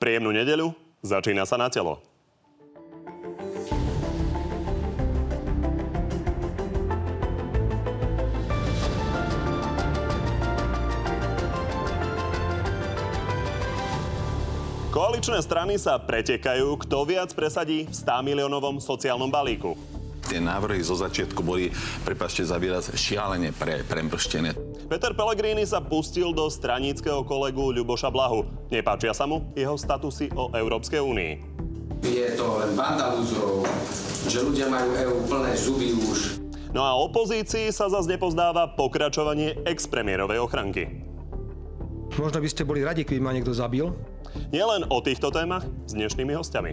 Príjemnú nedeľu, začína sa na telo. Koaličné strany sa pretekajú, kto viac presadí v 100 miliónovom sociálnom balíku. Tie návrhy zo začiatku boli, prepašte za výraz, šialene pre, premrštené. Peter Pellegrini sa pustil do stranického kolegu Ľuboša Blahu. Nepáčia sa mu jeho statusy o Európskej únii. Je to len banda lúzrov, že ľudia majú EU plné zuby už. No a opozícii sa zase nepozdáva pokračovanie expremiérovej ochranky. Možno by ste boli radi, keby ma niekto zabil. Nielen o týchto témach s dnešnými hostiami.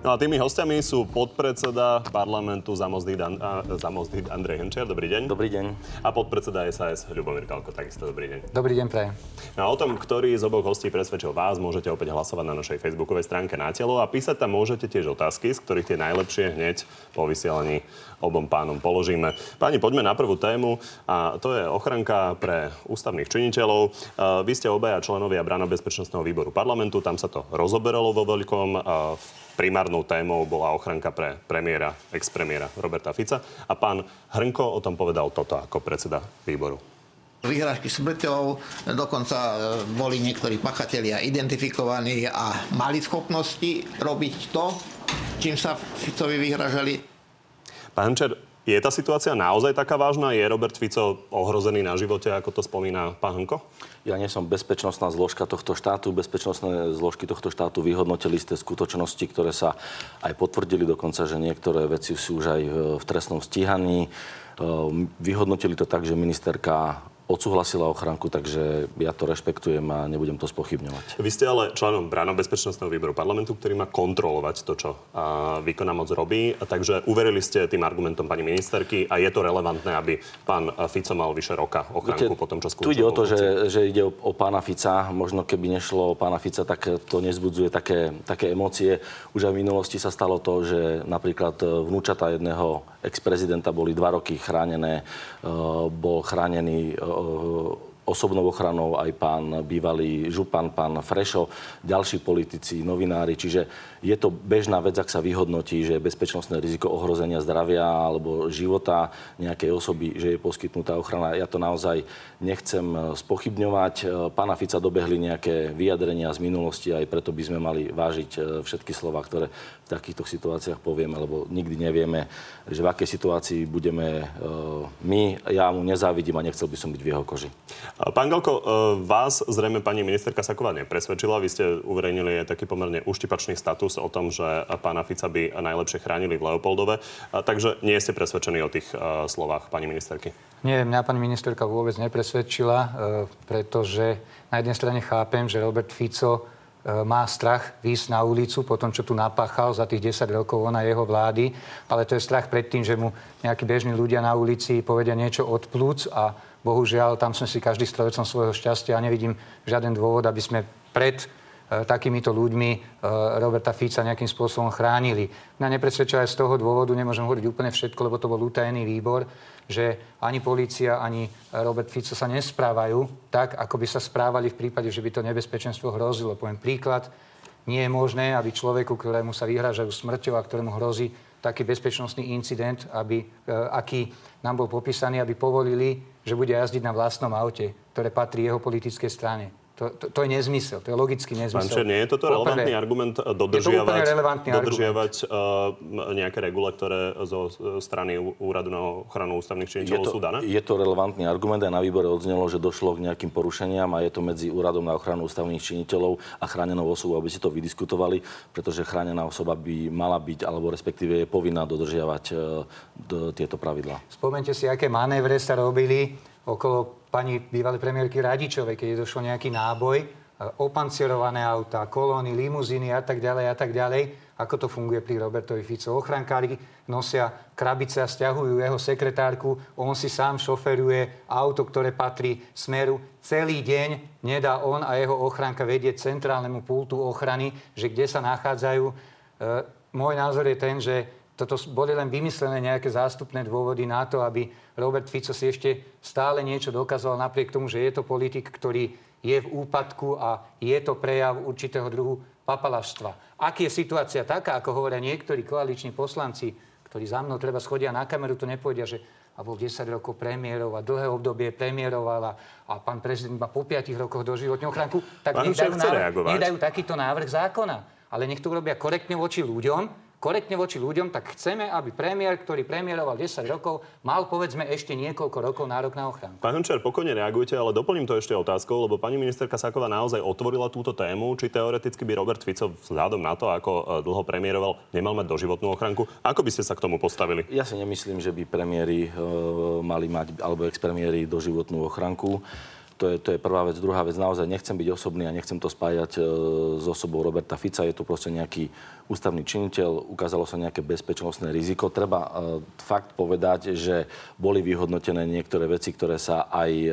No a tými hostiami sú podpredseda parlamentu za Mozdy, Dan- za Andrej Henčer. Dobrý deň. Dobrý deň. A podpredseda SAS Ľubomír Kalko. Takisto dobrý deň. Dobrý deň, prajem. No a o tom, ktorý z oboch hostí presvedčil vás, môžete opäť hlasovať na našej facebookovej stránke na telo a písať tam môžete tiež otázky, z ktorých tie najlepšie hneď po vysielaní obom pánom položíme. Páni, poďme na prvú tému a to je ochranka pre ústavných činiteľov. Vy ste obaja členovia Brano bezpečnostného výboru parlamentu, tam sa to rozoberalo vo veľkom. Primárnou témou bola ochranka pre premiéra, ex-premiéra Roberta Fica. A pán Hrnko o tom povedal toto ako predseda výboru vyhrážky smrťou, dokonca e, boli niektorí pachatelia identifikovaní a mali schopnosti robiť to, čím sa Ficovi vyhražali. Pán Čer, je tá situácia naozaj taká vážna? Je Robert Fico ohrozený na živote, ako to spomína pán Hnko? Ja nie som bezpečnostná zložka tohto štátu. Bezpečnostné zložky tohto štátu vyhodnotili ste skutočnosti, ktoré sa aj potvrdili dokonca, že niektoré veci sú už aj v trestnom stíhaní. Ehm, vyhodnotili to tak, že ministerka odsúhlasila ochranku, takže ja to rešpektujem a nebudem to spochybňovať. Vy ste ale členom Bráno bezpečnostného výboru parlamentu, ktorý má kontrolovať to, čo výkonná moc robí. A takže uverili ste tým argumentom pani ministerky a je to relevantné, aby pán Fico mal vyše roka ochranku po tom, čo skúšal. Tu ide o to, že, že ide o, o pána Fica. Možno keby nešlo o pána Fica, tak to nezbudzuje také, také emócie. Už aj v minulosti sa stalo to, že napríklad vnúčata jedného ex-prezidenta boli dva roky chránené. Bol chránený osobnou ochranou aj pán bývalý župan, pán Frešo, ďalší politici, novinári. Čiže je to bežná vec, ak sa vyhodnotí, že bezpečnostné riziko ohrozenia zdravia alebo života nejakej osoby, že je poskytnutá ochrana. Ja to naozaj nechcem spochybňovať. Pána Fica dobehli nejaké vyjadrenia z minulosti, aj preto by sme mali vážiť e, všetky slova, ktoré v takýchto situáciách povieme, lebo nikdy nevieme, že v akej situácii budeme e, my. Ja mu nezávidím a nechcel by som byť v jeho koži. Pán Galko, e, vás zrejme pani ministerka Saková nepresvedčila. Vy ste uverejnili taký pomerne uštipačný status o tom, že pána Fica by najlepšie chránili v Leopoldove. Takže nie ste presvedčení o tých e, slovách pani ministerky? Nie, mňa pani ministerka vôbec nepresvedčila, e, pretože na jednej strane chápem, že Robert Fico má strach výjsť na ulicu po tom, čo tu napáchal za tých 10 rokov ona jeho vlády, ale to je strach pred tým, že mu nejakí bežní ľudia na ulici povedia niečo od plúc a Bohužiaľ, tam sme si každý strojcom svojho šťastia a nevidím žiaden dôvod, aby sme pred e, takýmito ľuďmi e, Roberta Fica nejakým spôsobom chránili. Mňa nepresvedčia aj z toho dôvodu, nemôžem hovoriť úplne všetko, lebo to bol utajený výbor, že ani policia, ani Robert Fico sa nesprávajú tak, ako by sa správali v prípade, že by to nebezpečenstvo hrozilo. Poviem príklad, nie je možné, aby človeku, ktorému sa vyhrážajú smrťou a ktorému hrozí taký bezpečnostný incident, aby, e, aký nám bol popísaný, aby povolili, že bude jazdiť na vlastnom aute, ktoré patrí jeho politickej strane. To, to, to je nezmysel, to je logický nezmysel. Pán nie je toto relevantný Poprvé, argument dodržiavať, je to relevantný dodržiavať uh, nejaké regule, ktoré zo strany Úradu na ochranu ústavných činiteľov sú dané? Je to relevantný argument a na výbore odznelo, že došlo k nejakým porušeniam a je to medzi Úradom na ochranu ústavných činiteľov a chránenou osobou, aby si to vydiskutovali, pretože chránená osoba by mala byť, alebo respektíve je povinná dodržiavať uh, tieto pravidlá. Spomente si, aké manévre sa robili okolo pani bývalej premiérky Radičovej, keď je došlo nejaký náboj, e, opancierované auta, kolóny, limuzíny a tak ďalej a tak ďalej. Ako to funguje pri Robertovi Fico? Ochrankári nosia krabice a stiahujú jeho sekretárku. On si sám šoferuje auto, ktoré patrí Smeru. Celý deň nedá on a jeho ochranka vedieť centrálnemu pultu ochrany, že kde sa nachádzajú. E, môj názor je ten, že toto boli len vymyslené nejaké zástupné dôvody na to, aby Robert Fico si ešte stále niečo dokázal napriek tomu, že je to politik, ktorý je v úpadku a je to prejav určitého druhu papalaštva. Ak je situácia taká, ako hovoria niektorí koaliční poslanci, ktorí za mnou treba schodia na kameru, to nepôjdia, že a bol 10 rokov premiérov a dlhé obdobie premiéroval a, a pán prezident má po 5 rokoch doživotnú ochránku, tak nech dajú, návrh, nech dajú takýto návrh zákona. Ale nech to urobia korektne voči ľuďom, korektne voči ľuďom, tak chceme, aby premiér, ktorý premiéroval 10 rokov, mal povedzme ešte niekoľko rokov nárok na ochranu. Pán Hrnčer, pokojne reagujte, ale doplním to ešte otázkou, lebo pani ministerka Saková naozaj otvorila túto tému, či teoreticky by Robert Fico vzhľadom na to, ako e, dlho premiéroval, nemal mať doživotnú ochranku. Ako by ste sa k tomu postavili? Ja si nemyslím, že by premiéry e, mali mať, alebo expremiéry doživotnú ochranku. To je, to je prvá vec. Druhá vec, naozaj nechcem byť osobný a nechcem to spájať e, s osobou Roberta Fica. Je to proste nejaký ústavný činiteľ, ukázalo sa nejaké bezpečnostné riziko. Treba e, fakt povedať, že boli vyhodnotené niektoré veci, ktoré sa aj e,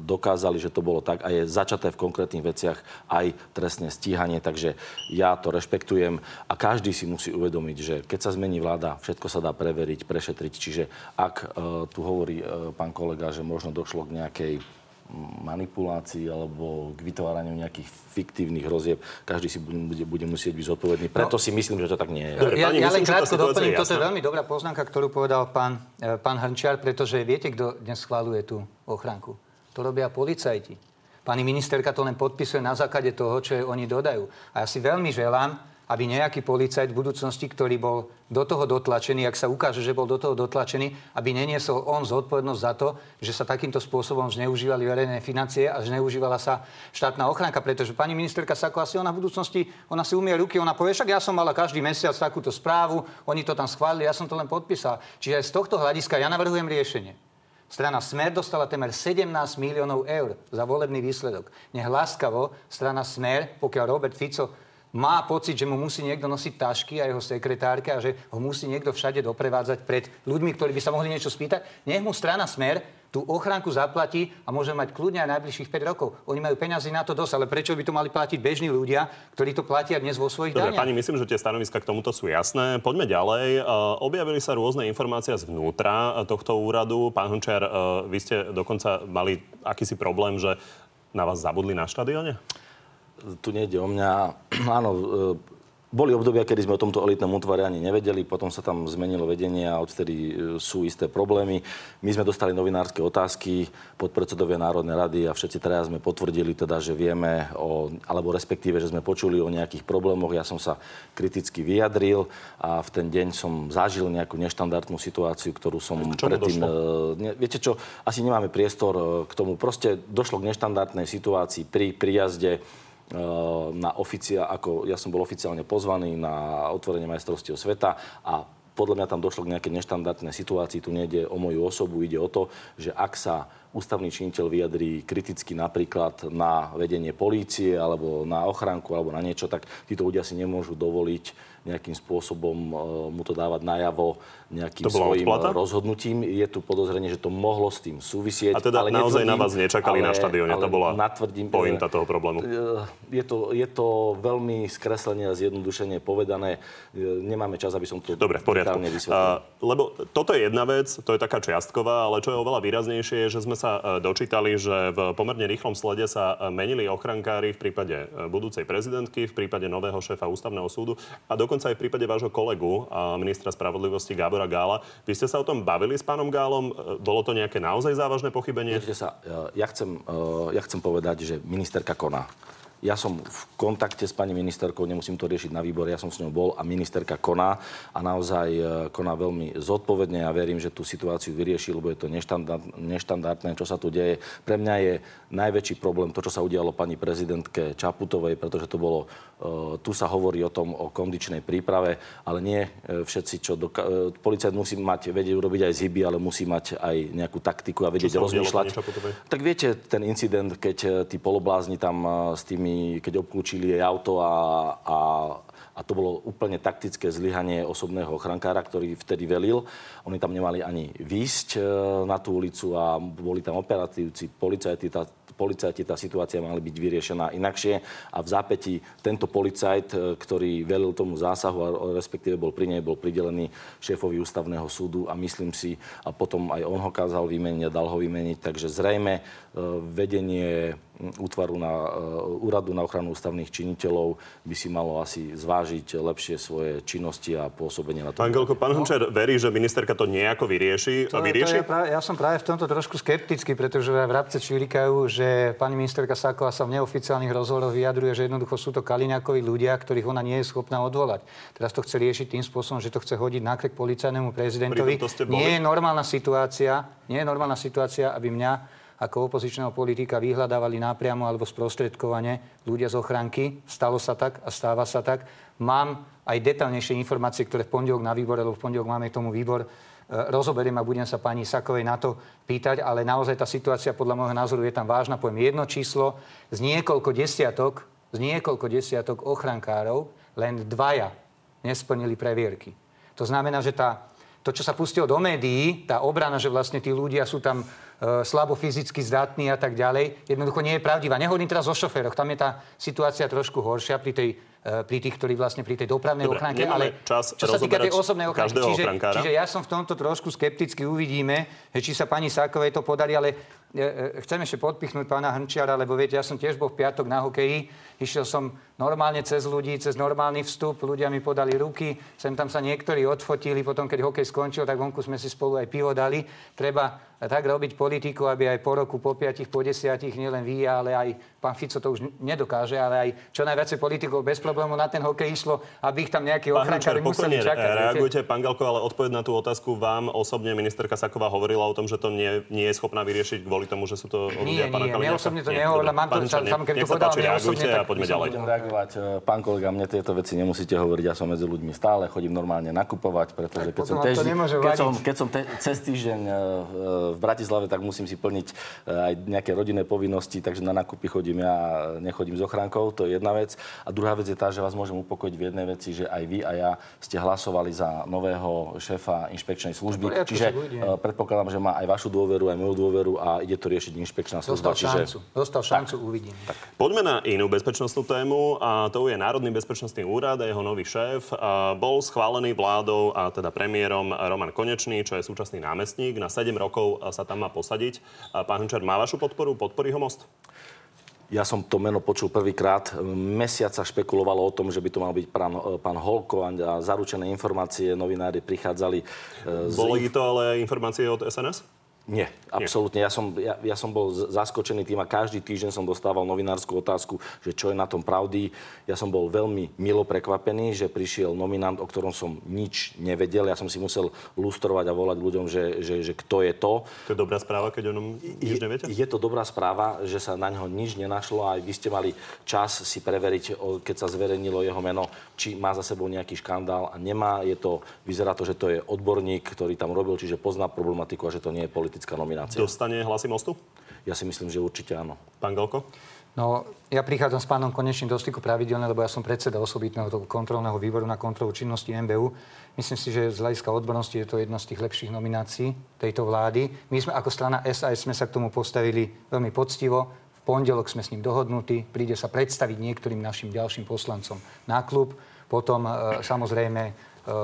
dokázali, že to bolo tak a je začaté v konkrétnych veciach aj trestné stíhanie, takže ja to rešpektujem a každý si musí uvedomiť, že keď sa zmení vláda, všetko sa dá preveriť, prešetriť. Čiže ak e, tu hovorí e, pán kolega, že možno došlo k nejakej manipulácií alebo k vytváraniu nejakých fiktívnych rozieb. Každý si bude, bude musieť byť zodpovedný. Preto no, si myslím, že to tak nie je. Dobre, ja, ja len krátko doplním. Toto je veľmi dobrá poznámka, ktorú povedal pán, e, pán Hrnčiar, pretože viete, kto dnes schváluje tú ochránku? To robia policajti. Pani ministerka to len podpisuje na základe toho, čo oni dodajú. A ja si veľmi želám, aby nejaký policajt v budúcnosti, ktorý bol do toho dotlačený, ak sa ukáže, že bol do toho dotlačený, aby neniesol on zodpovednosť za to, že sa takýmto spôsobom zneužívali verejné financie a zneužívala sa štátna ochránka. Pretože pani ministerka Sako asi ona v budúcnosti, ona si umie ruky, ona povie, však ja som mala každý mesiac takúto správu, oni to tam schválili, ja som to len podpísal. Čiže aj z tohto hľadiska ja navrhujem riešenie. Strana Smer dostala temer 17 miliónov eur za volebný výsledok. Nech láskavo strana Smer, pokiaľ Robert Fico má pocit, že mu musí niekto nosiť tašky a jeho sekretárke a že ho musí niekto všade doprevádzať pred ľuďmi, ktorí by sa mohli niečo spýtať, nech mu strana Smer tú ochránku zaplatí a môže mať kľudne aj najbližších 5 rokov. Oni majú peniazy na to dosť, ale prečo by to mali platiť bežní ľudia, ktorí to platia dnes vo svojich Dobre, daniach? pani, myslím, že tie stanoviska k tomuto sú jasné. Poďme ďalej. Uh, objavili sa rôzne informácie zvnútra e, tohto úradu. Pán Hončer, uh, vy ste dokonca mali akýsi problém, že na vás zabudli na štadióne? Tu nejde o mňa. Áno, e, boli obdobia, kedy sme o tomto elitnom útvare ani nevedeli, potom sa tam zmenilo vedenie a odtedy e, sú isté problémy. My sme dostali novinárske otázky pod predsedovia Národnej rady a všetci teraz sme potvrdili teda, že vieme, o, alebo respektíve, že sme počuli o nejakých problémoch. Ja som sa kriticky vyjadril a v ten deň som zažil nejakú neštandardnú situáciu, ktorú som predtým... E, ne, viete čo, asi nemáme priestor k tomu. Proste došlo k neštandardnej situácii pri príjazde Eh, na oficia, ako ja som bol oficiálne pozvaný na otvorenie majstrovstiev sveta a podľa mňa tam došlo k nejakej neštandardnej situácii. Tu nejde o moju osobu, ide o to, že ak sa ústavný činiteľ vyjadrí kriticky napríklad na vedenie polície alebo na ochránku alebo na niečo, tak títo ľudia si nemôžu dovoliť nejakým spôsobom uh, mu to dávať najavo nejakým svojim odplata? rozhodnutím. Je tu podozrenie, že to mohlo s tým súvisieť. A teda ale naozaj na vás nečakali ale, na štadióne. To bola natvrdím, pointa toho problému. Je to, je to veľmi skreslenie a zjednodušenie povedané. Nemáme čas, aby som to Dobre, v poriadku. Uh, lebo toto je jedna vec, to je taká čiastková, ale čo je oveľa výraznejšie, je, že sme sa dočítali, že v pomerne rýchlom slede sa menili ochrankári v prípade budúcej prezidentky, v prípade nového šéfa ústavného súdu a dokonca aj v prípade vášho kolegu, ministra spravodlivosti Gábora Gála. Vy ste sa o tom bavili s pánom Gálom? E, bolo to nejaké naozaj závažné pochybenie? e, ja chcem, e, ja chcem povedať, že ministerka koná. Ja som v kontakte s pani ministerkou, nemusím to riešiť na výbore, ja som s ňou bol a ministerka koná a naozaj e, koná veľmi zodpovedne a verím, že tú situáciu vyrieši, lebo je to neštandard, neštandardné, čo sa tu deje. Pre mňa je najväčší problém to, čo sa udialo pani prezidentke Čaputovej, pretože to bolo, uh, tu sa hovorí o tom, o kondičnej príprave, ale nie uh, všetci, čo doka- policajt musí mať, vedieť urobiť aj zhyby, ale musí mať aj nejakú taktiku a vedieť rozmýšľať. Tak viete, ten incident, keď tí poloblázni tam s tými nimi, keď obklúčili jej auto a, a, a to bolo úplne taktické zlyhanie osobného ochrankára, ktorý vtedy velil. Oni tam nemali ani výsť e, na tú ulicu a boli tam operatívci, policajti. Tá policajti, tá situácia mala byť vyriešená inakšie a v zápäti tento policajt, e, ktorý velil tomu zásahu a respektíve bol pri nej, bol pridelený šéfovi ústavného súdu a myslím si, a potom aj on ho kázal vymeniť a dal ho vymeniť, takže zrejme vedenie útvaru na, uh, úradu na ochranu ústavných činiteľov by si malo asi zvážiť lepšie svoje činnosti a pôsobenie na to. Pán Gelko, pán Hunčer verí, že ministerka to nejako vyrieši? To, vyrieši? To ja, práve, ja som práve v tomto trošku skeptický, pretože v Rabce čvirikajú, že pani ministerka Sáková sa v neoficiálnych rozhovoroch vyjadruje, že jednoducho sú to Kaliňakovi ľudia, ktorých ona nie je schopná odvolať. Teraz to chce riešiť tým spôsobom, že to chce hodiť nákrek policajnému prezidentovi. Nie je normálna situácia, nie je normálna situácia, aby mňa ako opozičného politika vyhľadávali napriamo alebo sprostredkovane ľudia z ochranky. Stalo sa tak a stáva sa tak. Mám aj detaľnejšie informácie, ktoré v pondelok na výbore, lebo v pondelok máme k tomu výbor, e, rozoberiem a budem sa pani Sakovej na to pýtať, ale naozaj tá situácia podľa môjho názoru je tam vážna. Poviem jedno číslo z niekoľko desiatok, z niekoľko desiatok ochrankárov, len dvaja nesplnili previerky. To znamená, že tá, to, čo sa pustilo do médií, tá obrana, že vlastne tí ľudia sú tam slabo fyzicky zdatní a tak ďalej, jednoducho nie je pravdivá. Nehovorím teraz o šoféroch, tam je tá situácia trošku horšia pri tej e, pri tých, ktorí vlastne pri tej dopravnej Dobre, ochránke, ale čas čo sa týka tej osobnej ochránky, čiže, čiže ja som v tomto trošku skepticky, uvidíme, či sa pani Sákovej to podarí, ale e, chcem ešte podpichnúť pána Hrnčiara, lebo viete, ja som tiež bol v piatok na hokeji, išiel som normálne cez ľudí, cez normálny vstup, ľudia mi podali ruky, sem tam sa niektorí odfotili, potom keď hokej skončil, tak vonku sme si spolu aj pivo dali. Treba tak robiť politiku, aby aj po roku, po piatich, po desiatich, nielen vy, ale aj pán Fico to už nedokáže, ale aj čo najviacej politikov bez problémov na ten hokej išlo, aby ich tam nejakí ochrankári museli čakať. Reagujte, pán Galko, ale odpoveď na tú otázku vám osobne ministerka Saková hovorila o tom, že to nie, nie je schopná vyriešiť kvôli tomu, že sú to ľudia nie, pána nie, Kaliňáka. Nie, osobne to nehovorila. Mám to, tam, keby to povedala reagujte a poďme ďalej. Reagovať. E, pán kolega, mne tieto veci nemusíte hovoriť. Ja som medzi ľuďmi stále, chodím normálne nakupovať, pretože keď som, tež, keď, som, keď som te, cez týždeň e, v Bratislave, tak musím si plniť e, aj nejaké rodinné povinnosti, takže na nákupy chodím ja a nechodím s ochránkou, to je jedna vec. A druhá vec je tá, že vás môžem upokojiť v jednej veci, že aj vy a ja ste hlasovali za nového šéfa inšpekčnej služby. No, Čiže predpokladám, že má aj vašu dôveru, aj moju dôveru a ide to riešiť inšpekčná služba. Dostal šancu, čiže... dostal šancu, tak, uvidím. Tak. Poďme na inú bezpečnostnú tému a to je Národný bezpečnostný úrad a jeho nový šéf. Bol schválený vládou a teda premiérom Roman Konečný, čo je súčasný námestník. Na 7 rokov sa tam má posadiť. Pán Hunčar, má vašu podporu? Podporí ho most? Ja som to meno počul prvýkrát. Mesiac sa špekulovalo o tom, že by to mal byť pán, pán Holko a zaručené informácie novinári prichádzali. E, Boli to ale informácie od SNS? Nie, absolútne. Ja som, ja, ja som bol zaskočený tým a každý týždeň som dostával novinárskú otázku, že čo je na tom pravdy. Ja som bol veľmi milo prekvapený, že prišiel nominant, o ktorom som nič nevedel. Ja som si musel lustrovať a volať ľuďom, že, že, že kto je to. To je dobrá správa, keď o ňom nič neviete? Je, je to dobrá správa, že sa na neho nič nenašlo a aj vy ste mali čas si preveriť, keď sa zverejnilo jeho meno, či má za sebou nejaký škandál a nemá. Je to, vyzerá to, že to je odborník, ktorý tam robil, čiže pozná problematiku a že to nie je politik politická nominácia. Dostane hlasy mostu? Ja si myslím, že určite áno. Pán Galko? No, ja prichádzam s pánom konečným do styku pravidelne, lebo ja som predseda osobitného kontrolného výboru na kontrolu činnosti MBU. Myslím si, že z hľadiska odbornosti je to jedna z tých lepších nominácií tejto vlády. My sme ako strana SAS sme sa k tomu postavili veľmi poctivo. V pondelok sme s ním dohodnutí. Príde sa predstaviť niektorým našim ďalším poslancom na klub. Potom e, samozrejme e,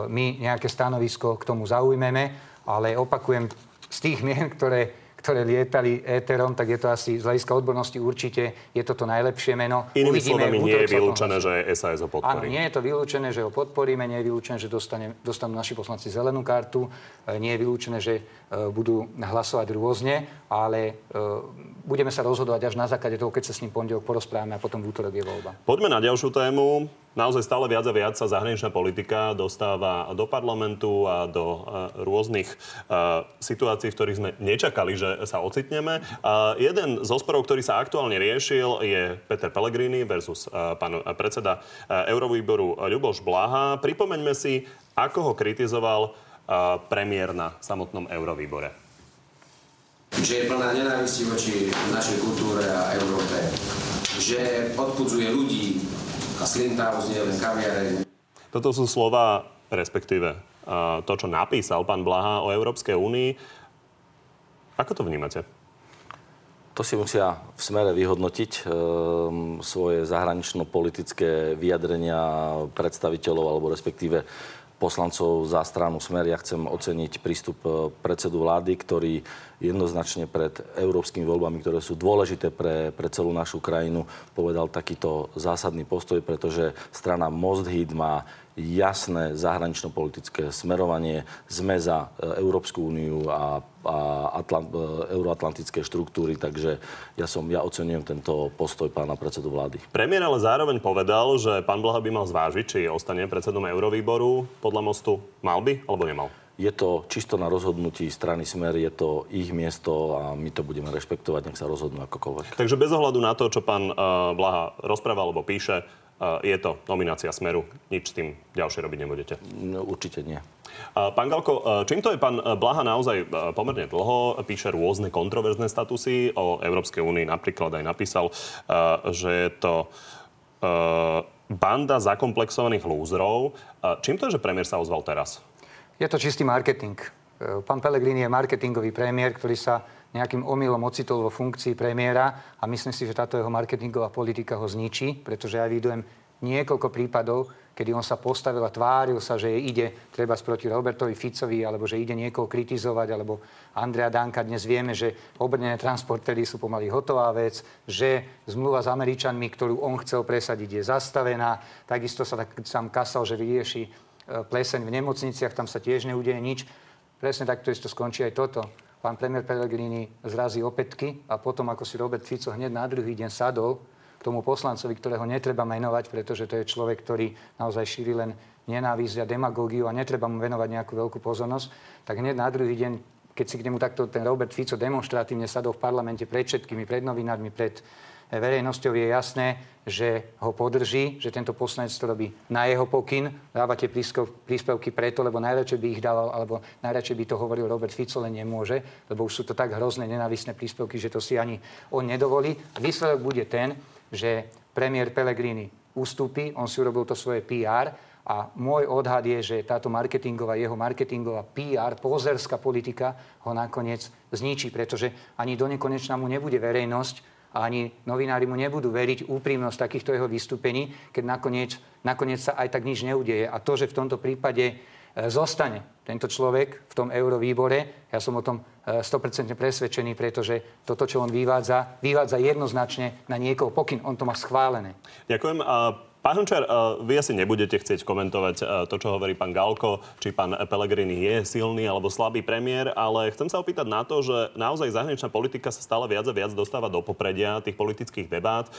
my nejaké stanovisko k tomu zaujmeme, ale opakujem, z tých mien, ktoré, ktoré lietali éterom, tak je to asi z hľadiska odbornosti určite je to to najlepšie meno. Inými Uvidíme, slovami, nie je vylúčené, že SAS ho podporí. Áno, nie je to vylúčené, že ho podporíme, nie je vylúčené, že dostane, dostanú naši poslanci zelenú kartu, e, nie je vylúčené, že e, budú hlasovať rôzne, ale e, budeme sa rozhodovať až na základe toho, keď sa s ním pondelok porozprávame a potom v útorok je voľba. Poďme na ďalšiu tému. Naozaj stále viac a viac sa zahraničná politika dostáva do parlamentu a do uh, rôznych uh, situácií, v ktorých sme nečakali, že sa ocitneme. Uh, jeden zo sporov, ktorý sa aktuálne riešil, je Peter Pellegrini versus pán predseda Eurovýboru Ľuboš Blaha. Pripomeňme si, ako ho kritizoval premiér na samotnom Eurovýbore že je plná nenávisti voči našej kultúre a Európe, že odpudzuje ľudí a Slimhouse nie len kaviareň. Toto sú slova, respektíve to, čo napísal pán Blaha o Európskej únii. Ako to vnímate? To si musia v smere vyhodnotiť e, svoje zahranično-politické vyjadrenia predstaviteľov alebo respektíve poslancov za stranu Smer. Ja chcem oceniť prístup e, predsedu vlády, ktorý jednoznačne pred európskymi voľbami, ktoré sú dôležité pre, pre celú našu krajinu, povedal takýto zásadný postoj, pretože strana Most Hit má jasné zahranično-politické smerovanie. Sme za e, Európsku úniu a, a Atlant, e, euroatlantické štruktúry, takže ja, som, ja ocenujem tento postoj pána predsedu vlády. Premiér ale zároveň povedal, že pán Blaha by mal zvážiť, či ostane predsedom Eurovýboru podľa mostu. Mal by alebo nemal? Je to čisto na rozhodnutí strany Smer, je to ich miesto a my to budeme rešpektovať, nech sa rozhodnú akokoľvek. Takže bez ohľadu na to, čo pán uh, Blaha rozpráva alebo píše, je to nominácia Smeru. Nič s tým ďalšie robiť nebudete. No, určite nie. Pán Galko, čím to je pán Blaha naozaj pomerne dlho, píše rôzne kontroverzné statusy o Európskej únii, napríklad aj napísal, že je to banda zakomplexovaných lúzrov. Čím to je, že premiér sa ozval teraz? Je to čistý marketing. Pán Pellegrini je marketingový premiér, ktorý sa nejakým omylom ocitol vo funkcii premiéra a myslím si, že táto jeho marketingová politika ho zničí, pretože ja vidujem niekoľko prípadov, kedy on sa postavil a tváril sa, že ide treba sproti Robertovi Ficovi, alebo že ide niekoho kritizovať, alebo Andrea Danka. Dnes vieme, že obrnené transportéry sú pomaly hotová vec, že zmluva s Američanmi, ktorú on chcel presadiť, je zastavená. Takisto sa tak sám kasal, že vyrieši e, pleseň v nemocniciach, tam sa tiež neudeje nič. Presne takto to skončí aj toto pán premiér Pellegrini zrazí opätky a potom, ako si Robert Fico hneď na druhý deň sadol k tomu poslancovi, ktorého netreba menovať, pretože to je človek, ktorý naozaj šíri len nenávisť a demagógiu a netreba mu venovať nejakú veľkú pozornosť, tak hneď na druhý deň, keď si k nemu takto ten Robert Fico demonstratívne sadol v parlamente pred všetkými, pred novinármi, pred verejnosťou je jasné, že ho podrží, že tento poslanec to robí na jeho pokyn. Dávate príspevky preto, lebo najradšej by ich dával, alebo najradšej by to hovoril Robert Fico, len nemôže, lebo už sú to tak hrozné, nenávisné príspevky, že to si ani on nedovolí. Výsledok bude ten, že premiér Pellegrini ustúpi, on si urobil to svoje PR a môj odhad je, že táto marketingová, jeho marketingová PR, pozerská politika ho nakoniec zničí, pretože ani do nekonečna mu nebude verejnosť a ani novinári mu nebudú veriť úprimnosť takýchto jeho vystúpení, keď nakoniec, nakoniec sa aj tak nič neudeje. A to, že v tomto prípade e, zostane tento človek v tom eurovýbore. Ja som o tom 100% e, presvedčený, pretože toto, čo on vyvádza, vyvádza jednoznačne na niekoho pokyn. On to má schválené. Ďakujem. Pán Hončar, eh, vy asi nebudete chcieť komentovať eh, to, čo hovorí pán Galko, či pán Pellegrini je silný alebo slabý premiér, ale chcem sa opýtať na to, že naozaj zahraničná politika sa stále viac a viac dostáva do popredia tých politických debát.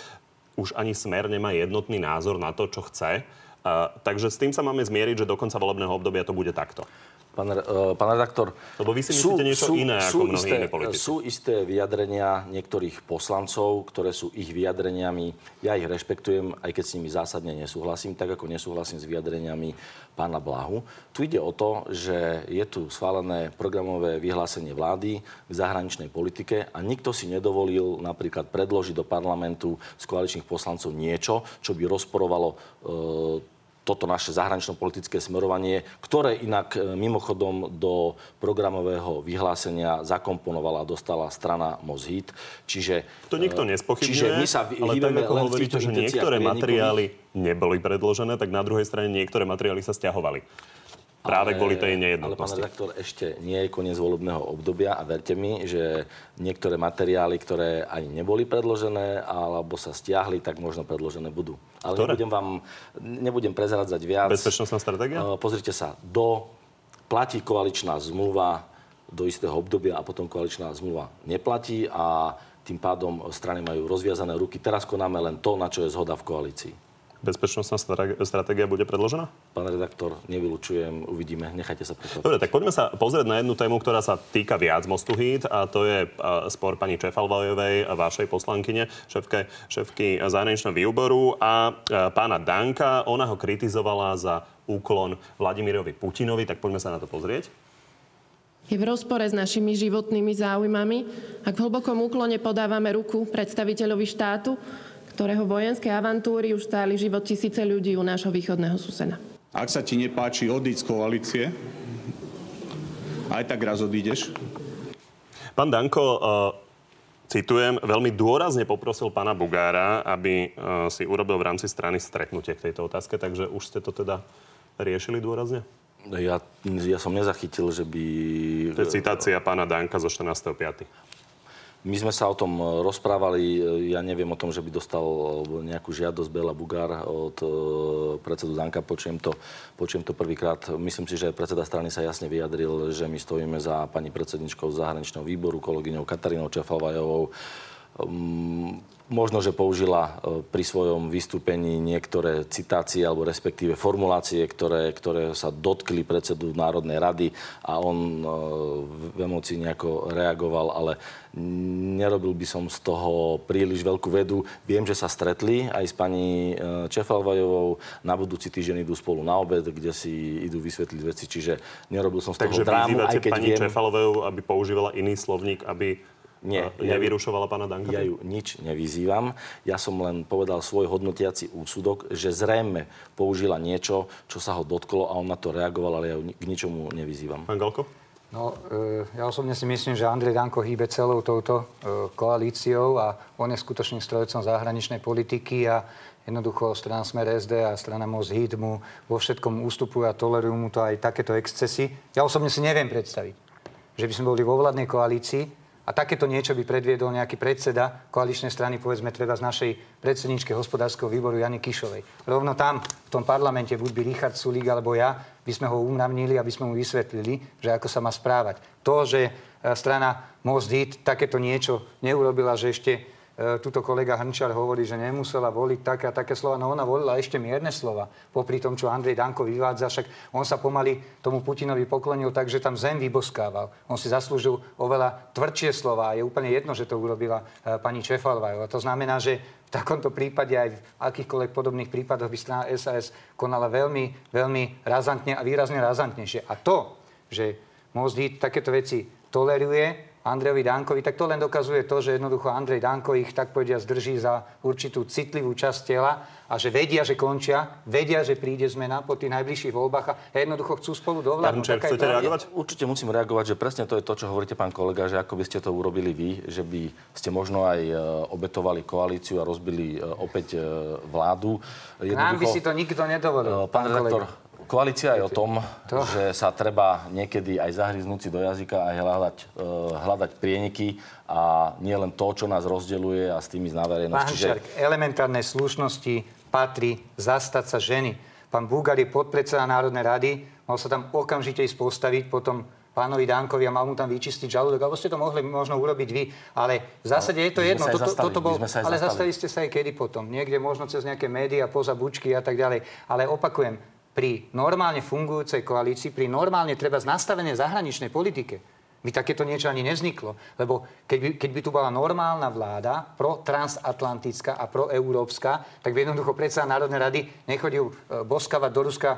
Už ani smer nemá jednotný názor na to, čo chce. Eh, takže s tým sa máme zmieriť, že do konca volebného obdobia to bude takto. Pán, uh, pán redaktor, Lebo vy si myslíte sú, niečo sú, iné sú ako mnohí isté, politici. Sú isté vyjadrenia niektorých poslancov, ktoré sú ich vyjadreniami. Ja ich rešpektujem, aj keď s nimi zásadne nesúhlasím, tak ako nesúhlasím s vyjadreniami pána Blahu. Tu ide o to, že je tu schválené programové vyhlásenie vlády k zahraničnej politike a nikto si nedovolil napríklad predložiť do parlamentu z koaličných poslancov niečo, čo by rozporovalo e, toto naše zahranično-politické smerovanie, ktoré inak e, mimochodom do programového vyhlásenia zakomponovala a dostala strana Mozhit. Čiže, to nikto e, nespochybňuje, čiže my sa ale tak ako hovoríte, že niektoré materiály neboli predložené, tak na druhej strane niektoré materiály sa stiahovali. Práve ale, kvôli tej nejednotnosti. Ale pán redaktor, ešte nie je koniec volebného obdobia a verte mi, že niektoré materiály, ktoré ani neboli predložené alebo sa stiahli, tak možno predložené budú. Ale ktoré? nebudem vám, nebudem prezradzať viac. Bezpečnostná stratégia? Uh, pozrite sa, do platí koaličná zmluva do istého obdobia a potom koaličná zmluva neplatí a tým pádom strany majú rozviazané ruky. Teraz konáme len to, na čo je zhoda v koalícii bezpečnostná stratégia bude predložená? Pán redaktor, nevylučujem, uvidíme, nechajte sa prekvapiť. Dobre, tak poďme sa pozrieť na jednu tému, ktorá sa týka viac Mostu Hit a to je spor pani Čefalvojovej, vašej poslankyne, šéfke, šéfky zahraničného výboru a pána Danka. Ona ho kritizovala za úklon Vladimirovi Putinovi, tak poďme sa na to pozrieť je v rozpore s našimi životnými záujmami, ak v hlbokom úklone podávame ruku predstaviteľovi štátu, ktorého vojenské avantúry už stáli život tisíce ľudí u nášho východného suseda. Ak sa ti nepáči, odísť z koalície. Aj tak raz odídeš. Pán Danko, uh, citujem, veľmi dôrazne poprosil pána Bugára, aby uh, si urobil v rámci strany stretnutie k tejto otázke, takže už ste to teda riešili dôrazne? Ja, ja som nezachytil, že by... To je citácia pána Danka zo 14.5. My sme sa o tom rozprávali, ja neviem o tom, že by dostal nejakú žiadosť Bela Bugár od e, predsedu Danka, počujem to, počujem to prvýkrát. Myslím si, že predseda strany sa jasne vyjadril, že my stojíme za pani predsedničkou zahraničného výboru, kolegyňou Katarínou Čafalvajovou. Um, možno, že použila e, pri svojom vystúpení niektoré citácie alebo respektíve formulácie, ktoré, ktoré sa dotkli predsedu Národnej rady a on e, v emocii nejako reagoval, ale nerobil by som z toho príliš veľkú vedu. Viem, že sa stretli aj s pani e, Čefalvajovou. Na budúci týždeň idú spolu na obed, kde si idú vysvetliť veci, čiže nerobil som z toho Takže drámu, aj keď pani viem... Čefalovou, aby používala iný slovník, aby nie, ja nevyrušovala pána Danka? Ja ju nič nevyzývam. Ja som len povedal svoj hodnotiaci úsudok, že zrejme použila niečo, čo sa ho dotklo a on na to reagoval, ale ja ju k ničomu nevyzývam. Pán Galko? No, e, ja osobne si myslím, že Andrej Danko hýbe celou touto e, koalíciou a on je skutočným strojcom zahraničnej politiky a jednoducho strana Smer SD a strana Most Hit mu vo všetkom ústupujú a tolerujú mu to aj takéto excesy. Ja osobne si neviem predstaviť, že by sme boli vo vládnej koalícii a takéto niečo by predviedol nejaký predseda koaličnej strany, povedzme treba z našej predsedničke hospodárskeho výboru Jany Kišovej. Rovno tam, v tom parlamente, buď by Richard Sulík alebo ja, by sme ho umravnili, aby sme mu vysvetlili, že ako sa má správať. To, že e, strana Most Hit takéto niečo neurobila, že ešte tuto kolega Hrnčar hovorí, že nemusela voliť také a také slova, no ona volila ešte mierne slova. Popri tom, čo Andrej Danko vyvádza, však on sa pomaly tomu Putinovi poklonil tak, že tam zem vyboskával. On si zaslúžil oveľa tvrdšie slova a je úplne jedno, že to urobila e, pani Čefalvajová. To znamená, že v takomto prípade aj v akýchkoľvek podobných prípadoch by strana SAS konala veľmi, veľmi razantne a výrazne razantnejšie. A to, že Most takéto veci toleruje, Andrejovi Dankovi, tak to len dokazuje to, že jednoducho Andrej Danko ich tak povedia zdrží za určitú citlivú časť tela a že vedia, že končia, vedia, že príde zmena po tých najbližších voľbách a jednoducho chcú spolu dovládnuť. Pán chcete reagovať? Určite musím reagovať, že presne to je to, čo hovoríte, pán kolega, že ako by ste to urobili vy, že by ste možno aj e, obetovali koalíciu a rozbili e, opäť e, vládu. Jednoducho, Nám by si to nikto nedovolil. Pán, pán redaktor, Koalícia je o tom, to... že sa treba niekedy aj zahryznúť si do jazyka a hľadať, uh, hľadať prieniky a nie len to, čo nás rozdeluje a s tými ísť na verejnosť. Pán Čiže... elementárnej slušnosti patrí zastať sa ženy. Pán Búgar je podpredseda Národnej rady, mal sa tam okamžite ísť postaviť, potom pánovi Dánkovi a mal mu tam vyčistiť žalúdok, alebo ste to mohli možno urobiť vy. Ale v zásade je to jedno. Toto, toto bol, ale zastali ste sa aj kedy potom. Niekde možno cez nejaké médiá, poza bučky a tak ďalej. Ale opakujem, pri normálne fungujúcej koalícii, pri normálne treba z nastavenej zahraničnej politike, by takéto niečo ani nevzniklo. Lebo keď by, keď by tu bola normálna vláda, pro transatlantická a pro európska, tak by jednoducho predsa Národnej rady nechodil e, boskavať do Ruska e,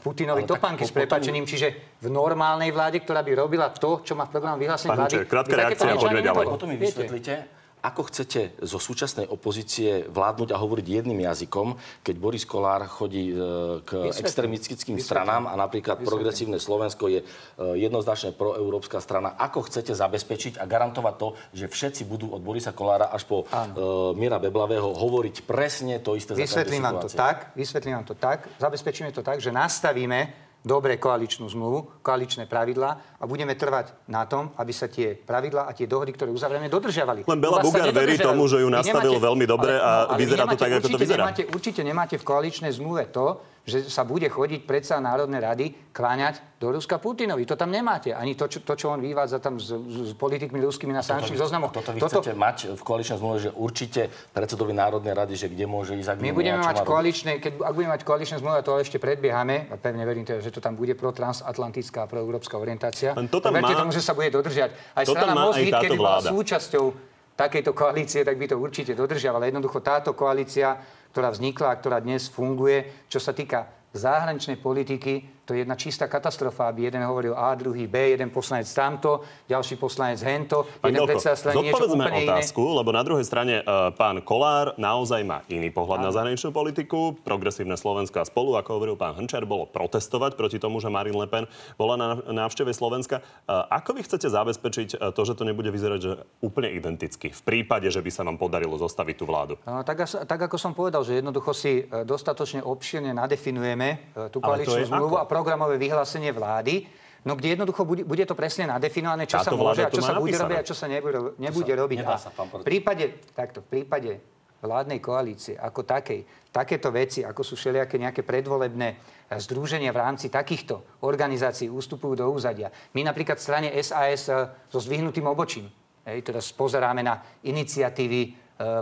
Putinovi topánky s prepačením. Čiže v normálnej vláde, ktorá by robila to, čo má v programu vyhlásení vlády... Krátka reakcia, poďme ďalej. Potom mi vysvetlíte, ako chcete zo súčasnej opozície vládnuť a hovoriť jedným jazykom, keď Boris Kolár chodí e, k Vysvetlím. extremistickým Vysvetlím. stranám a napríklad Vysvetlím. progresívne Slovensko je e, jednoznačne proeurópska strana. Ako chcete zabezpečiť a garantovať to, že všetci budú od Borisa Kolára až po uh, Miera Beblavého hovoriť presne to isté Vysvetlím vám to tak, vysvetlím vám to tak, zabezpečíme to tak, že nastavíme dobre koaličnú zmluvu, koaličné pravidlá a budeme trvať na tom, aby sa tie pravidlá a tie dohody, ktoré uzavrieme, dodržiavali. Len Bela Bugár verí tomu, že ju nastavil nemáte, veľmi dobre a no, vyzerá to tak, ako to vyzerá. Nemáte, určite nemáte v koaličnej zmluve to, že sa bude chodiť predsa Národnej rady kláňať do Ruska Putinovi. To tam nemáte. Ani to, čo, to, čo on vyvádza tam s, s politikmi ruskými na sankčných zoznamoch. Toto vy toto... chcete mať v koaličnej zmluve, že určite predsedovi Národnej rady, že kde môže ísť, ak My budeme mať koaličné, keď, ak budeme mať koaličné zmluve, to ešte predbiehame, a pevne verím teda, že to tam bude pro transatlantická a pro európska orientácia. to tam verte má... tomu, že sa bude dodržiať. Aj strana Most, kedy bola súčasťou takejto koalície, tak by to určite dodržiavala. Jednoducho táto koalícia, ktorá vznikla a ktorá dnes funguje, čo sa týka zahraničnej politiky to je jedna čistá katastrofa, aby jeden hovoril A, druhý B, jeden poslanec tamto, ďalší poslanec hento, Pán jeden zodpovedzme otázku, iné. lebo na druhej strane uh, pán Kolár naozaj má iný pohľad na zahraničnú politiku. Progresívne Slovensko a spolu, ako hovoril pán Hrnčar, bolo protestovať proti tomu, že Marine Le Pen bola na návšteve Slovenska. Uh, ako vy chcete zabezpečiť uh, to, že to nebude vyzerať že úplne identicky v prípade, že by sa vám podarilo zostaviť tú vládu? No, tak, tak ako som povedal, že jednoducho si e, dostatočne obširne nadefinujeme e, tú koaličnú zmluvu a programové vyhlásenie vlády, no kde jednoducho bude, bude to presne nadefinované, čo Táto sa môže a čo sa bude robiť a čo sa nebude, nebude robiť. nedá A sa, v prípade, takto, v prípade vládnej koalície ako takej, takéto veci, ako sú všelijaké nejaké predvolebné združenia v rámci takýchto organizácií ústupujú do úzadia. My napríklad v strane SAS e, so zdvihnutým obočím, hej, teraz pozeráme na iniciatívy e,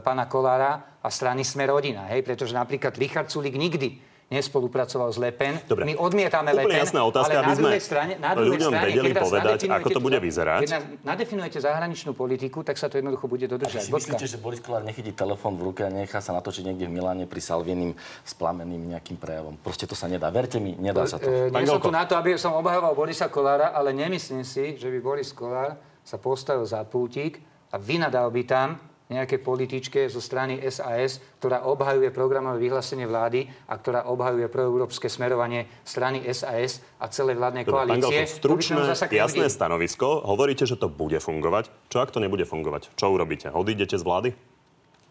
pána Kolára a strany Sme rodina, hej, pretože napríklad Richard Sulik nikdy nespolupracoval s Le Pen. Dobre. My odmietame Le Úplne Pen, jasná otázka, ale aby na sme druhej strane, na druhej ľuďom strane, vedeli povedať, ako to bude vyzerať. Keď nás nadefinujete zahraničnú politiku, tak sa to jednoducho bude A dodržať. si Bodka. myslíte, že Boris Kolár nechytí telefón v ruke a nechá sa natočiť niekde v Miláne pri Salvinim s plameným nejakým prejavom? Proste to sa nedá. Verte mi, nedá sa to. E, nie som tu na to, aby som obhajoval Borisa Kolára, ale nemyslím si, že by Boris Kolár sa postavil za pultík a vynadal by tam nejaké političke zo strany SAS, ktorá obhajuje programové vyhlásenie vlády a ktorá obhajuje proeurópske smerovanie strany SAS a celej vládnej Dobre, pán koalície. Sme stručné, jasné stanovisko. Hovoríte, že to bude fungovať. Čo ak to nebude fungovať? Čo urobíte? Odídete z vlády?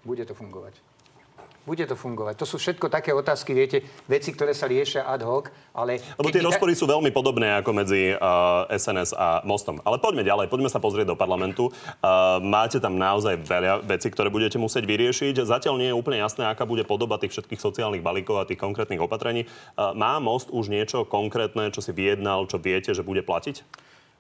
Bude to fungovať. Bude to fungovať. To sú všetko také otázky, viete, veci, ktoré sa riešia ad hoc, ale... Lebo tie rozpory sú veľmi podobné ako medzi uh, SNS a Mostom. Ale poďme ďalej, poďme sa pozrieť do parlamentu. Uh, máte tam naozaj veľa vecí, ktoré budete musieť vyriešiť. Zatiaľ nie je úplne jasné, aká bude podoba tých všetkých sociálnych balíkov a tých konkrétnych opatrení. Uh, má Most už niečo konkrétne, čo si vyjednal, čo viete, že bude platiť?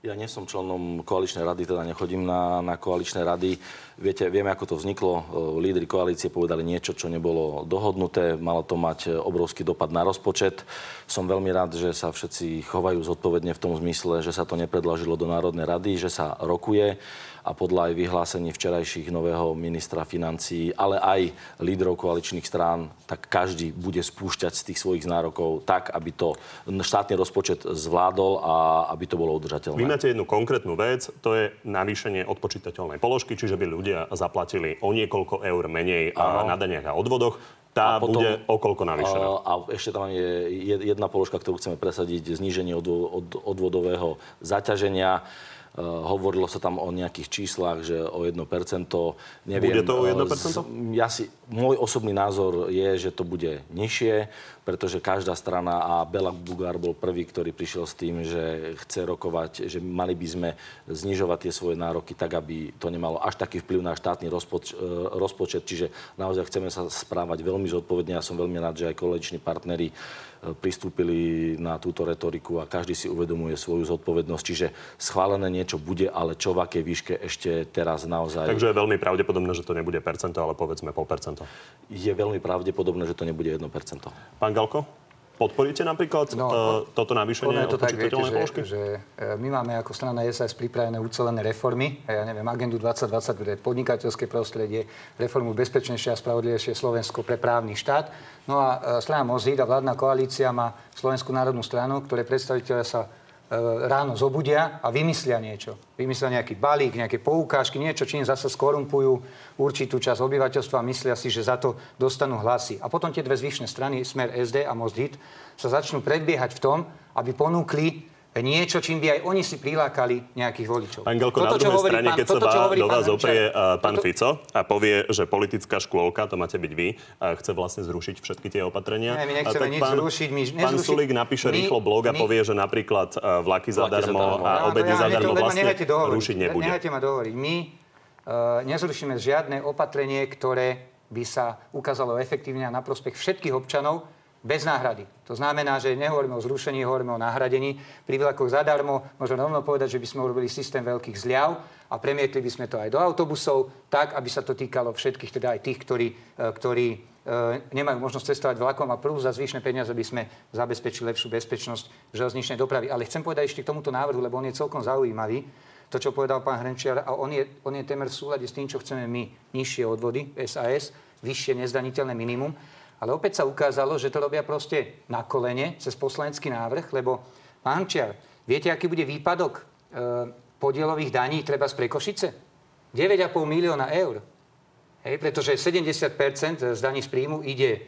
Ja nie som členom koaličnej rady, teda nechodím na, na koaličné rady. Viete, vieme, ako to vzniklo. E, Lídry koalície povedali niečo, čo nebolo dohodnuté. Malo to mať e, obrovský dopad na rozpočet. Som veľmi rád, že sa všetci chovajú zodpovedne v tom zmysle, že sa to nepredlažilo do Národnej rady, že sa rokuje a podľa aj vyhlásení včerajších nového ministra financí, ale aj lídrov koaličných strán, tak každý bude spúšťať z tých svojich nárokov tak, aby to štátny rozpočet zvládol a aby to bolo udržateľné. Vy máte jednu konkrétnu vec, to je navýšenie odpočítateľnej položky, čiže by ľudia zaplatili o niekoľko eur menej a na daniach a odvodoch. Tá A potom- bude o koľko navýšená? A, a ešte tam je jed- jedna položka, ktorú chceme presadiť, zníženie odvo, od, odvodového zaťaženia. Uh, hovorilo sa tam o nejakých číslach, že o 1%. Neviem, Bude to o 1%? uh, z- ja si, môj osobný názor je, že to bude nižšie, pretože každá strana a Bela Bugár bol prvý, ktorý prišiel s tým, že chce rokovať, že mali by sme znižovať tie svoje nároky tak, aby to nemalo až taký vplyv na štátny rozpoč, e, rozpočet. Čiže naozaj chceme sa správať veľmi zodpovedne. Ja som veľmi rád, že aj koaliční partneri e, pristúpili na túto retoriku a každý si uvedomuje svoju zodpovednosť. Čiže schválené niečo bude, ale čo v akej výške ešte teraz naozaj Takže je veľmi pravdepodobné, že to nebude percento, ale povedzme pol percento. je veľmi pravdepodobné, že to nebude 1%. Pán Galko, podporíte napríklad no, No, toto navýšenie to tak, viete, že, položky? že e, my máme ako strana SAS pripravené ucelené reformy, ja neviem, agendu 2020 pre podnikateľské prostredie, reformu bezpečnejšie a spravodlivejšie Slovensko pre právny štát. No a e, strana Mozid a vládna koalícia má Slovenskú národnú stranu, ktoré predstaviteľe sa e, ráno zobudia a vymyslia niečo. Vymyslia nejaký balík, nejaké poukážky, niečo, čím zase skorumpujú určitú časť obyvateľstva a myslia si, že za to dostanú hlasy. A potom tie dve zvyšné strany, Smer SD a Most Hit, sa začnú predbiehať v tom, aby ponúkli niečo, čím by aj oni si prilákali nejakých voličov. Pán Galko, na Toto, čo druhej strane, pán- keď sa toto, hovorí do pán vás oprie uh, pán toto- Fico a povie, že politická škôlka, to máte byť vy, a chce vlastne zrušiť všetky tie opatrenia. Nie, my a nechceme tak nič pán, zrušiť, my Pán nezrušiť- Sulík napíše my- rýchlo blog a my- povie, že napríklad uh, vlaky zadarmo zadarmo. a Áno, obedy ja zadarmo vlastne rušiť nebude. Nechajte ma dohovoriť. My uh, nezrušíme žiadne opatrenie, ktoré by sa ukázalo efektívne a na prospech všetkých občanov bez náhrady. To znamená, že nehovoríme o zrušení, hovoríme o nahradení. Pri vlakoch zadarmo môžeme rovno povedať, že by sme urobili systém veľkých zľav a premietli by sme to aj do autobusov, tak, aby sa to týkalo všetkých, teda aj tých, ktorí, e, ktorí e, nemajú možnosť cestovať vlakom a plus za zvyšné peniaze by sme zabezpečili lepšiu bezpečnosť železničnej dopravy. Ale chcem povedať ešte k tomuto návrhu, lebo on je celkom zaujímavý. To, čo povedal pán Hrenčiar, a on je, on je temer v súlade s tým, čo chceme my. Nižšie odvody, SAS, vyššie nezdaniteľné minimum. Ale opäť sa ukázalo, že to robia proste na kolene cez poslanecký návrh, lebo pán Čiar, viete, aký bude výpadok e, podielových daní treba z Prekošice? 9,5 milióna eur. Hej, pretože 70% z daní z príjmu ide e,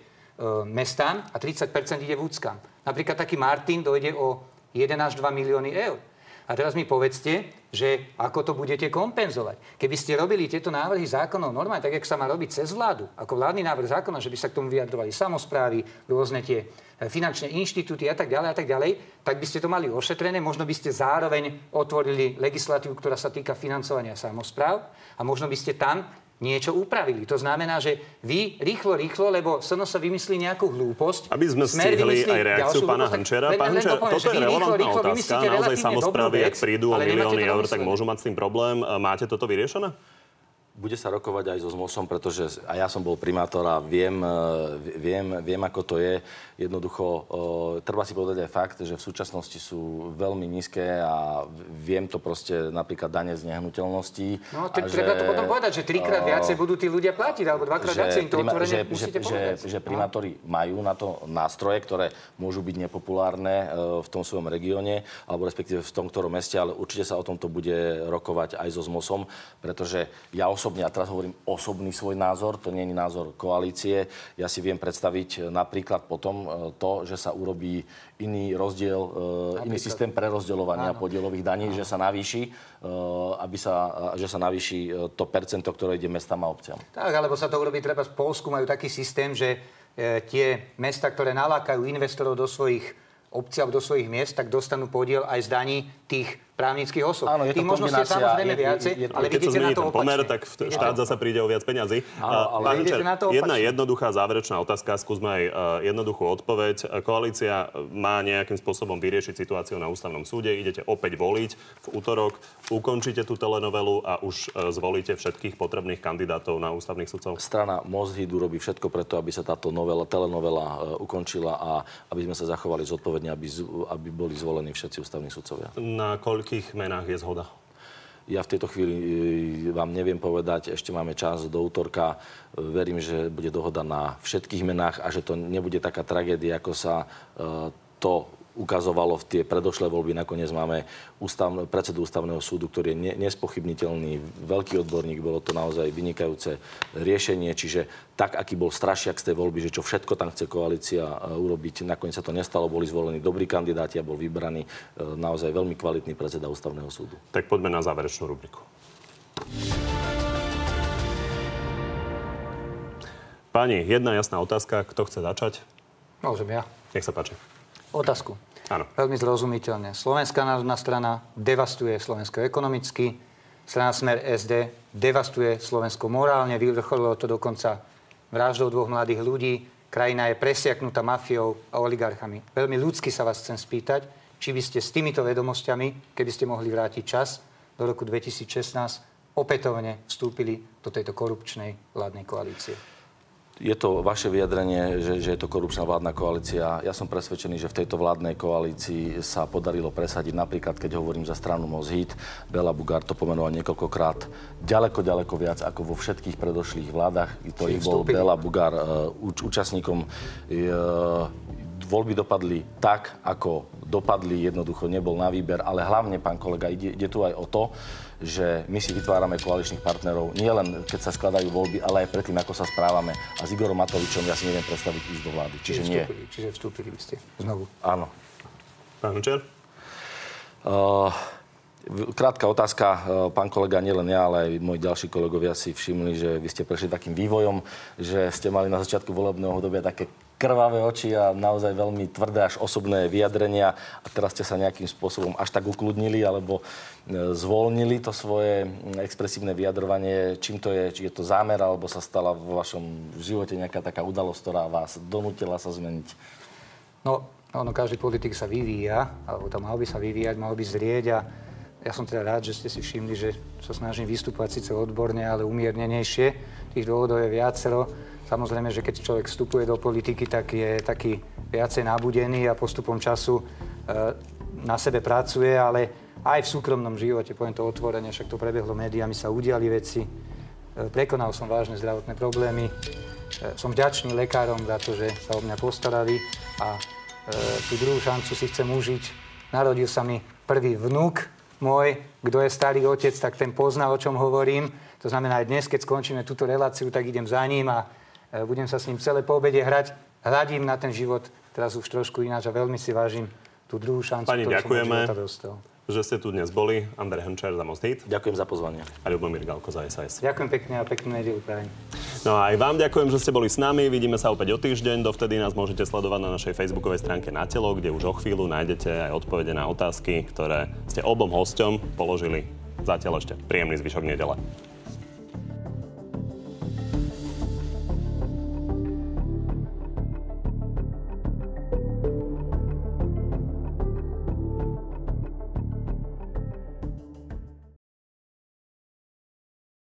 mestám a 30% ide vúckam. Napríklad taký Martin dojde o 1 až 2 milióny eur. A teraz mi povedzte, že ako to budete kompenzovať. Keby ste robili tieto návrhy zákonov normálne, tak jak sa má robiť cez vládu, ako vládny návrh zákona, že by sa k tomu vyjadrovali samozprávy, rôzne tie e, finančné inštitúty a tak ďalej a tak ďalej, tak by ste to mali ošetrené. Možno by ste zároveň otvorili legislatívu, ktorá sa týka financovania samozpráv a možno by ste tam niečo upravili. To znamená, že vy rýchlo, rýchlo, lebo Sono sa vymyslí nejakú hlúposť. Aby sme stihli aj reakciu pána Hančera. Pán Hančer, toto je relevantná otázka. Naozaj samozprávy, ak prídu o milióny eur, tak môžu mať s tým problém. Máte toto vyriešené? Bude sa rokovať aj so ZMOSom, pretože aj ja som bol primátor a viem, e, viem, viem ako to je. Jednoducho, uh, treba si povedať aj fakt, že v súčasnosti sú veľmi nízke a viem to proste napríklad dane z nehnuteľností. No, te, treba že, to potom povedať, že trikrát uh, viacej budú tí ľudia platiť, alebo dvakrát viacej im to otvorene že, musíte že, povedať. Že, že primátori no. majú na to nástroje, ktoré môžu byť nepopulárne uh, v tom svojom regióne, alebo respektíve v tom ktorom meste, ale určite sa o tomto bude rokovať aj so ZMOSom, pretože ja osobne, a teraz hovorím osobný svoj názor, to nie je názor koalície, ja si viem predstaviť napríklad potom, E, to, že sa urobí iný rozdiel, Napríklad. iný systém prerozdeľovania podielových daní, Áno. že sa navýši, e, aby sa, že sa navýši e, to percento, ktoré ide mestám a obciam. Tak, alebo sa to urobí, treba v Polsku majú taký systém, že tie mesta, ktoré nalákajú investorov do svojich obcí alebo do svojich miest, tak dostanú podiel aj z daní tých právnických osob. Áno, je to Tých možností je samozrejme viacej, ale keď vidíte na to opačne. pomer, tak štát zase príde o viac peňazí. Áno, ale Pán na to jedna jednoduchá záverečná otázka, skúsme aj uh, jednoduchú odpoveď. Koalícia má nejakým spôsobom vyriešiť situáciu na ústavnom súde, idete opäť voliť v útorok, ukončíte tú telenovelu a už uh, zvolíte všetkých potrebných kandidátov na ústavných sudcov? Strana Most robí všetko preto, aby sa táto novela, telenovela uh, ukončila a aby sme sa zachovali zodpovedne, aby, aby boli zvolení všetci ústavní sudcovia. Na koľ koľkých menách je zhoda? Ja v tejto chvíli e, vám neviem povedať, ešte máme čas do útorka. Verím, že bude dohoda na všetkých menách a že to nebude taká tragédia, ako sa e, to ukazovalo v tie predošlé voľby. Nakoniec máme ústav, predsedu ústavného súdu, ktorý je ne, nespochybniteľný, veľký odborník, bolo to naozaj vynikajúce riešenie. Čiže tak, aký bol strašiak z tej voľby, že čo všetko tam chce koalícia e, urobiť, nakoniec sa to nestalo, boli zvolení dobrí kandidáti a bol vybraný e, naozaj veľmi kvalitný predseda ústavného súdu. Tak poďme na záverečnú rubriku. Pani, jedna jasná otázka. Kto chce začať? Môžem ja. Nech sa páči. Otázku. Áno. Veľmi zrozumiteľne. Slovenská národná strana devastuje Slovensko ekonomicky, strana Smer SD devastuje Slovensko morálne, vyvrcholilo to dokonca vraždou dvoch mladých ľudí. Krajina je presiaknutá mafiou a oligarchami. Veľmi ľudsky sa vás chcem spýtať, či by ste s týmito vedomosťami, keby ste mohli vrátiť čas do roku 2016, opätovne vstúpili do tejto korupčnej vládnej koalície. Je to vaše vyjadrenie, že, že je to korupčná vládna koalícia. Ja som presvedčený, že v tejto vládnej koalícii sa podarilo presadiť napríklad, keď hovorím za stranu Mozhit, Bela Bugár to pomenoval niekoľkokrát, ďaleko, ďaleko viac ako vo všetkých predošlých vládach, ktorých bol Bela Bugár uh, účastníkom. Uh, voľby dopadli tak, ako dopadli, jednoducho nebol na výber, ale hlavne, pán kolega, ide, ide tu aj o to, že my si vytvárame koaličných partnerov nielen keď sa skladajú voľby, ale aj predtým, ako sa správame. A s Igorom Matovičom ja si neviem predstaviť ísť do vlády. Čiže, čiže nie. Vstúpili, čiže vstúpili by ste znovu. Áno. Pán Hučer? Uh, Krátka otázka, uh, pán kolega, nielen ja, ale aj moji ďalší kolegovia si všimli, že vy ste prešli takým vývojom, že ste mali na začiatku volebného obdobia také krvavé oči a naozaj veľmi tvrdé až osobné vyjadrenia a teraz ste sa nejakým spôsobom až tak ukludnili alebo e, zvolnili to svoje expresívne vyjadrovanie. Čím to je? Či je to zámer alebo sa stala vo vašom živote nejaká taká udalosť, ktorá vás donútila sa zmeniť? No, ono, každý politik sa vyvíja, alebo to mal by sa vyvíjať, mal by zrieť a ja som teda rád, že ste si všimli, že sa snažím vystúpať síce odborne, ale umiernenejšie. Tých dôvodov je viacero. Samozrejme, že keď človek vstupuje do politiky, tak je taký viacej nabudený a postupom času e, na sebe pracuje, ale aj v súkromnom živote, poviem to otvorene, však to prebehlo médiami, sa udiali veci. E, prekonal som vážne zdravotné problémy. som vďačný lekárom za to, že sa o mňa postarali a tú druhú šancu si chcem užiť. Narodil sa mi prvý vnúk môj, kto je starý otec, tak ten pozná, o čom hovorím. To znamená, aj dnes, keď skončíme túto reláciu, tak idem za ním a budem sa s ním celé po obede hrať. Hľadím na ten život teraz už trošku ináč a veľmi si vážim tú druhú šancu, Pani, ktorú ďakujeme. som dostal. že ste tu dnes boli. Andrej Hrnčer za Most Hit Ďakujem za pozvanie. a Ľubomír Galko za SAS. Ďakujem pekne a peknú nedelu prajem. No a aj vám ďakujem, že ste boli s nami. Vidíme sa opäť o týždeň. Dovtedy nás môžete sledovať na našej facebookovej stránke Na telo, kde už o chvíľu nájdete aj odpovede na otázky, ktoré ste obom hosťom položili. Zatiaľ ešte príjemný zvyšok nedele.